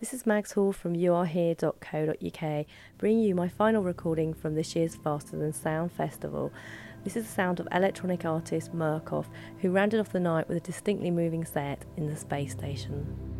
This is Mags Hall from youarehere.co.uk, bringing you my final recording from this year's Faster Than Sound Festival. This is the sound of electronic artist Murcof, who rounded off the night with a distinctly moving set in the space station.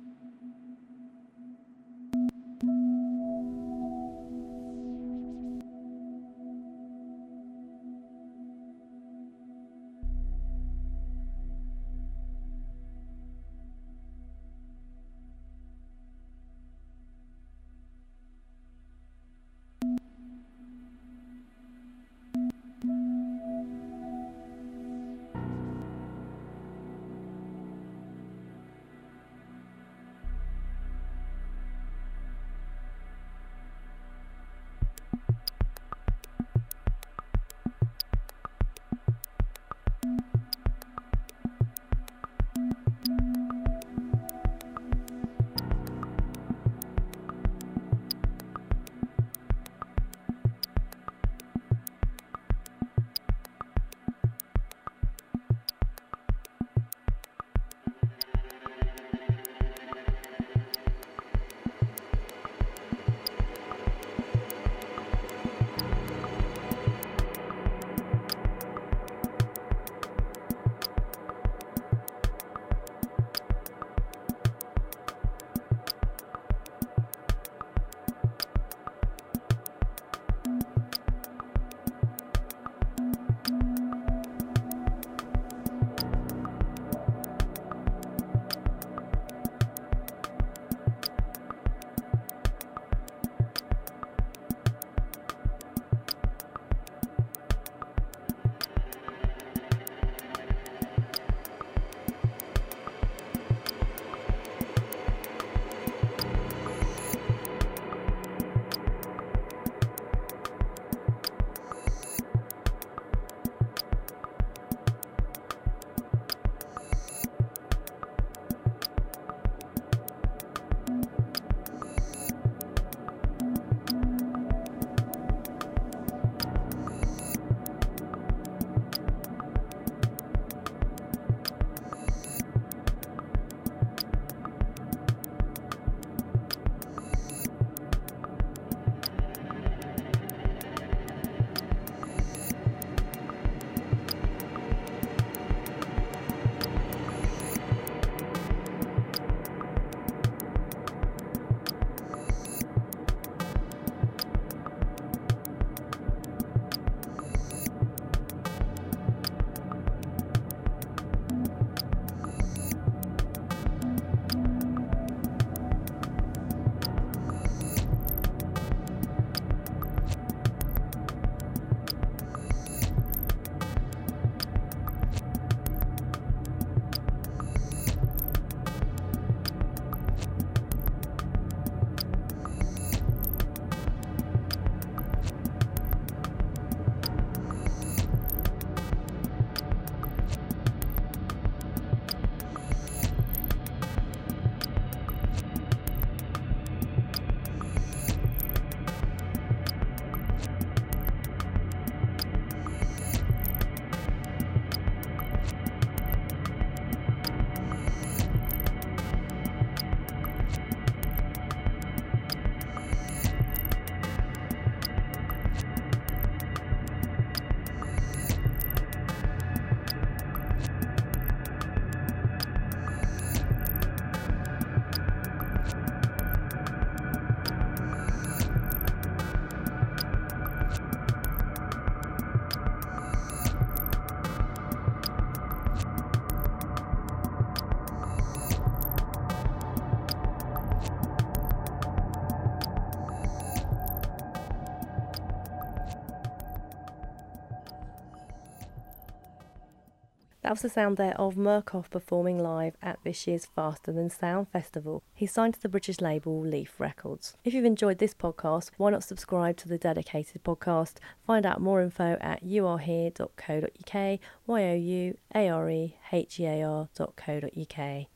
That was the sound there of Murcof performing live at this year's Faster Than Sound Festival. He's signed to the British label Leaf Records. If you've enjoyed this podcast, why not subscribe to the dedicated podcast? Find out more info at youarehear.co.uk, y o u a r e h e a r.co.uk.